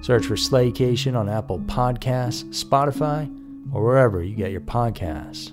Search for Slaycation on Apple Podcasts, Spotify, or wherever you get your podcasts.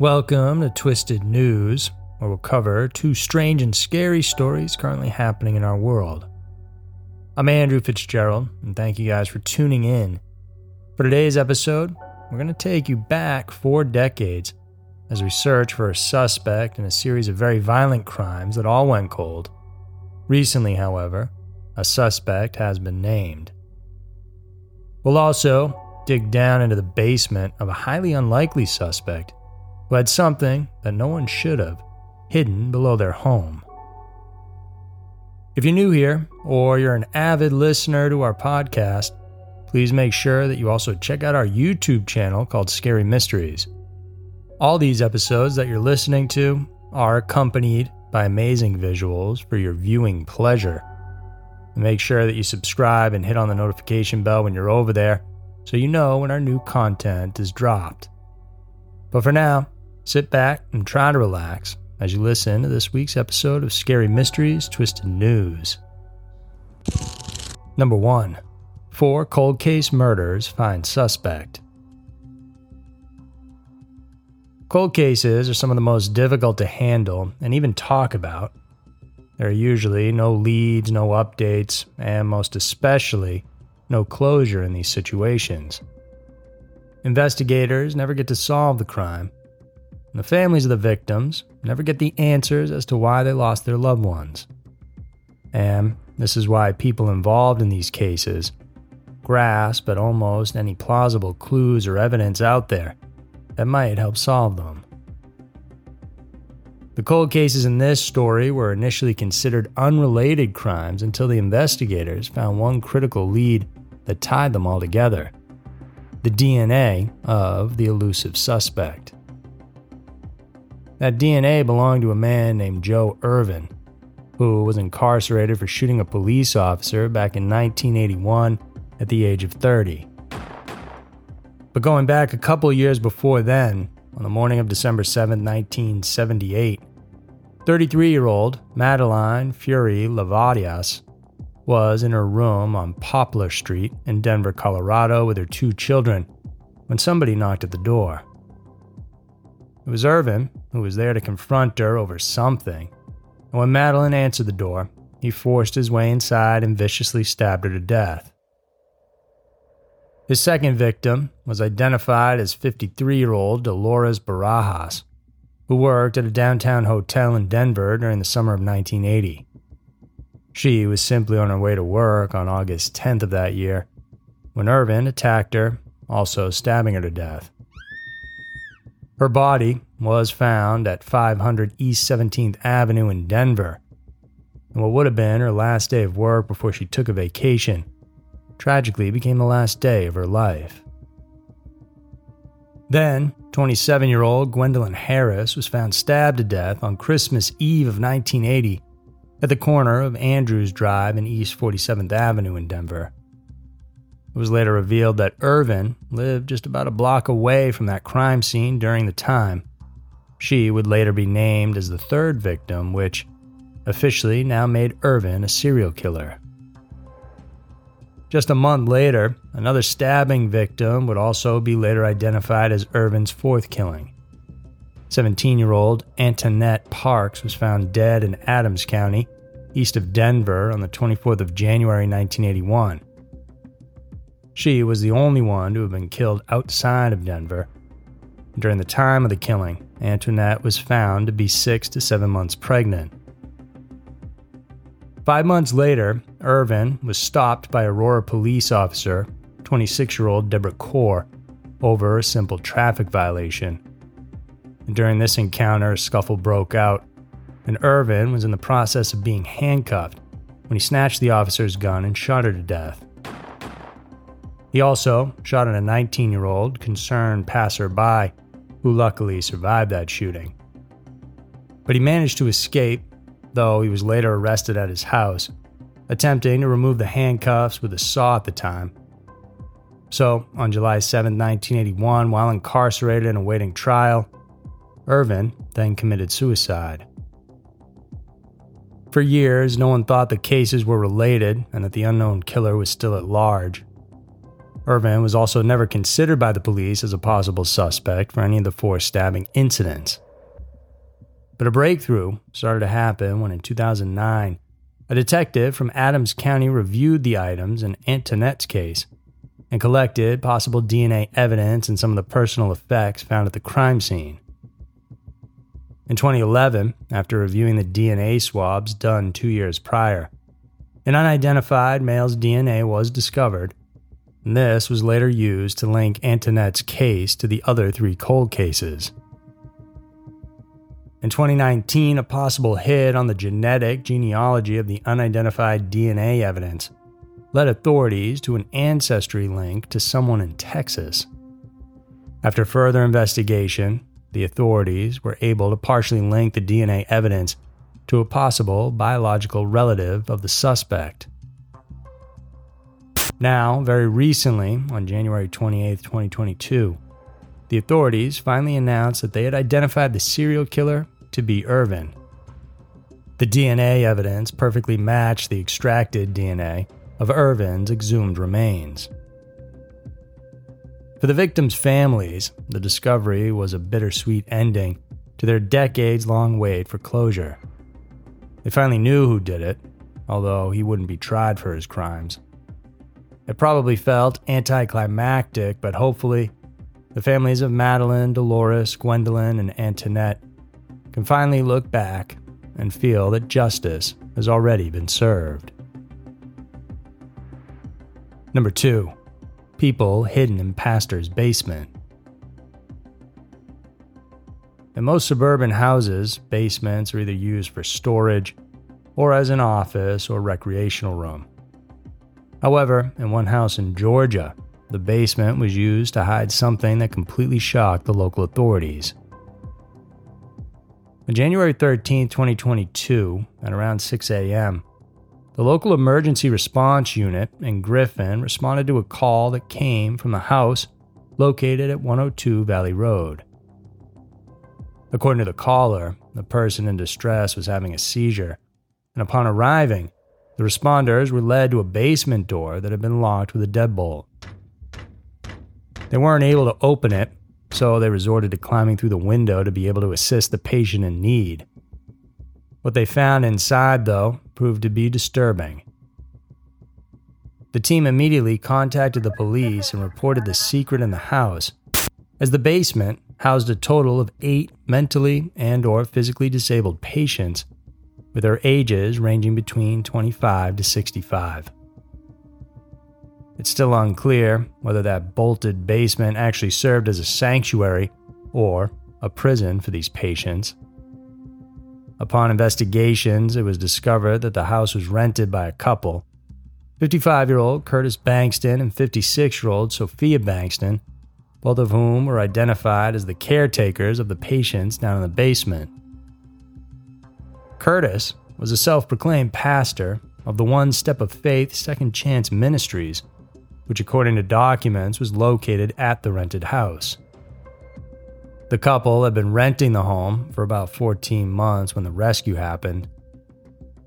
Welcome to Twisted News, where we'll cover two strange and scary stories currently happening in our world. I'm Andrew Fitzgerald, and thank you guys for tuning in. For today's episode, we're going to take you back four decades as we search for a suspect in a series of very violent crimes that all went cold. Recently, however, a suspect has been named. We'll also dig down into the basement of a highly unlikely suspect who had something that no one should have hidden below their home. If you're new here, or you're an avid listener to our podcast, please make sure that you also check out our YouTube channel called Scary Mysteries. All these episodes that you're listening to are accompanied by amazing visuals for your viewing pleasure. Make sure that you subscribe and hit on the notification bell when you're over there so you know when our new content is dropped. But for now, Sit back and try to relax as you listen to this week's episode of Scary Mysteries Twisted News. Number 1 Four cold case murders find suspect. Cold cases are some of the most difficult to handle and even talk about. There are usually no leads, no updates, and most especially, no closure in these situations. Investigators never get to solve the crime, the families of the victims never get the answers as to why they lost their loved ones. And this is why people involved in these cases grasp at almost any plausible clues or evidence out there that might help solve them. The cold cases in this story were initially considered unrelated crimes until the investigators found one critical lead that tied them all together the DNA of the elusive suspect. That DNA belonged to a man named Joe Ervin, who was incarcerated for shooting a police officer back in 1981 at the age of 30. But going back a couple years before then, on the morning of December 7, 1978, 33 year old Madeline Fury Lavadias was in her room on Poplar Street in Denver, Colorado with her two children when somebody knocked at the door. It was Ervin, who was there to confront her over something. And when Madeline answered the door, he forced his way inside and viciously stabbed her to death. His second victim was identified as 53 year old Dolores Barajas, who worked at a downtown hotel in Denver during the summer of 1980. She was simply on her way to work on August 10th of that year when Ervin attacked her, also stabbing her to death. Her body was found at 500 East 17th Avenue in Denver, and what would have been her last day of work before she took a vacation tragically became the last day of her life. Then, 27 year old Gwendolyn Harris was found stabbed to death on Christmas Eve of 1980 at the corner of Andrews Drive and East 47th Avenue in Denver. It was later revealed that Ervin lived just about a block away from that crime scene during the time. She would later be named as the third victim, which officially now made Ervin a serial killer. Just a month later, another stabbing victim would also be later identified as Ervin's fourth killing. 17 year old Antoinette Parks was found dead in Adams County, east of Denver, on the 24th of January 1981. She was the only one to have been killed outside of Denver. During the time of the killing, Antoinette was found to be six to seven months pregnant. Five months later, Ervin was stopped by Aurora police officer, 26 year old Deborah Corr, over a simple traffic violation. During this encounter, a scuffle broke out, and Ervin was in the process of being handcuffed when he snatched the officer's gun and shot her to death. He also shot at a 19 year old concerned passerby who luckily survived that shooting. But he managed to escape though he was later arrested at his house, attempting to remove the handcuffs with a saw at the time. So, on July 7, 1981, while incarcerated and awaiting trial, Ervin then committed suicide. For years, no one thought the cases were related and that the unknown killer was still at large. Ervin was also never considered by the police as a possible suspect for any of the four stabbing incidents. But a breakthrough started to happen when in 2009, a detective from Adams County reviewed the items in Antoinette's case and collected possible DNA evidence and some of the personal effects found at the crime scene. In 2011, after reviewing the DNA swabs done two years prior, an unidentified male's DNA was discovered, this was later used to link Antoinette's case to the other three cold cases. In 2019, a possible hit on the genetic genealogy of the unidentified DNA evidence led authorities to an ancestry link to someone in Texas. After further investigation, the authorities were able to partially link the DNA evidence to a possible biological relative of the suspect. Now, very recently, on January 28, 2022, the authorities finally announced that they had identified the serial killer to be Ervin. The DNA evidence perfectly matched the extracted DNA of Ervin's exhumed remains. For the victims' families, the discovery was a bittersweet ending to their decades long wait for closure. They finally knew who did it, although he wouldn't be tried for his crimes. It probably felt anticlimactic, but hopefully, the families of Madeline, Dolores, Gwendolyn, and Antoinette can finally look back and feel that justice has already been served. Number two, people hidden in pastor's basement. In most suburban houses, basements are either used for storage or as an office or recreational room. However, in one house in Georgia, the basement was used to hide something that completely shocked the local authorities. On January 13, 2022, at around 6 a.m., the local emergency response unit in Griffin responded to a call that came from a house located at 102 Valley Road. According to the caller, the person in distress was having a seizure, and upon arriving, the responders were led to a basement door that had been locked with a deadbolt. They weren't able to open it, so they resorted to climbing through the window to be able to assist the patient in need. What they found inside, though, proved to be disturbing. The team immediately contacted the police and reported the secret in the house, as the basement housed a total of 8 mentally and or physically disabled patients with their ages ranging between 25 to 65. It's still unclear whether that bolted basement actually served as a sanctuary or a prison for these patients. Upon investigations, it was discovered that the house was rented by a couple 55 year old Curtis Bankston and 56 year old Sophia Bankston, both of whom were identified as the caretakers of the patients down in the basement. Curtis was a self proclaimed pastor of the One Step of Faith Second Chance Ministries, which, according to documents, was located at the rented house. The couple had been renting the home for about 14 months when the rescue happened.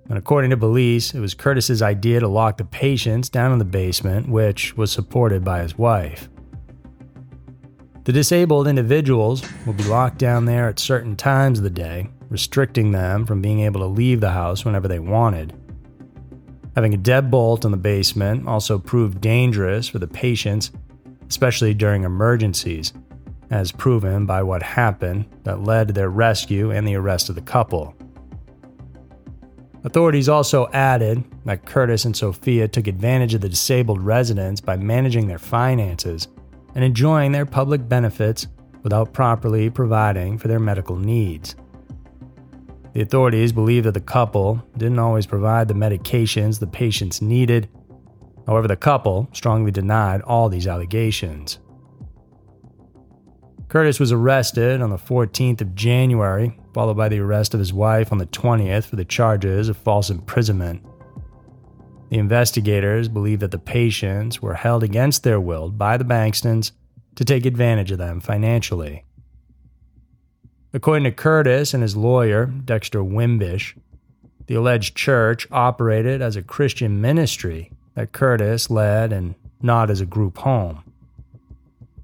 And according to police, it was Curtis's idea to lock the patients down in the basement, which was supported by his wife. The disabled individuals will be locked down there at certain times of the day, restricting them from being able to leave the house whenever they wanted. Having a deadbolt in the basement also proved dangerous for the patients, especially during emergencies, as proven by what happened that led to their rescue and the arrest of the couple. Authorities also added that Curtis and Sophia took advantage of the disabled residents by managing their finances and enjoying their public benefits without properly providing for their medical needs. The authorities believe that the couple didn't always provide the medications the patients needed. However, the couple strongly denied all these allegations. Curtis was arrested on the 14th of January, followed by the arrest of his wife on the 20th for the charges of false imprisonment. The investigators believe that the patients were held against their will by the Bankstons to take advantage of them financially. According to Curtis and his lawyer, Dexter Wimbish, the alleged church operated as a Christian ministry that Curtis led and not as a group home.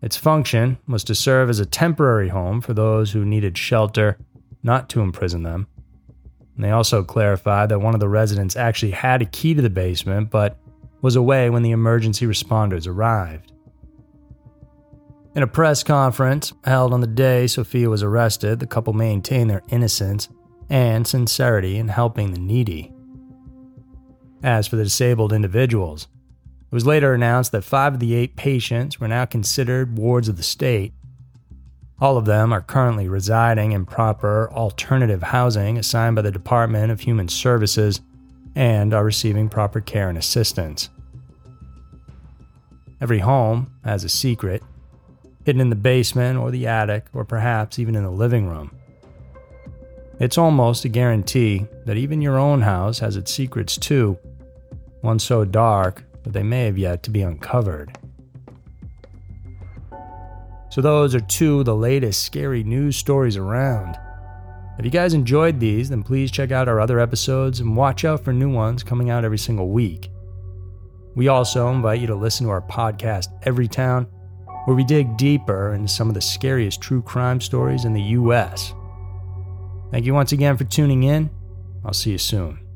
Its function was to serve as a temporary home for those who needed shelter, not to imprison them. And they also clarified that one of the residents actually had a key to the basement, but was away when the emergency responders arrived. In a press conference held on the day Sophia was arrested, the couple maintained their innocence and sincerity in helping the needy. As for the disabled individuals, it was later announced that five of the eight patients were now considered wards of the state. All of them are currently residing in proper alternative housing assigned by the Department of Human Services and are receiving proper care and assistance. Every home has a secret, hidden in the basement or the attic, or perhaps even in the living room. It's almost a guarantee that even your own house has its secrets too, one so dark that they may have yet to be uncovered. So, those are two of the latest scary news stories around. If you guys enjoyed these, then please check out our other episodes and watch out for new ones coming out every single week. We also invite you to listen to our podcast, Everytown, where we dig deeper into some of the scariest true crime stories in the U.S. Thank you once again for tuning in. I'll see you soon.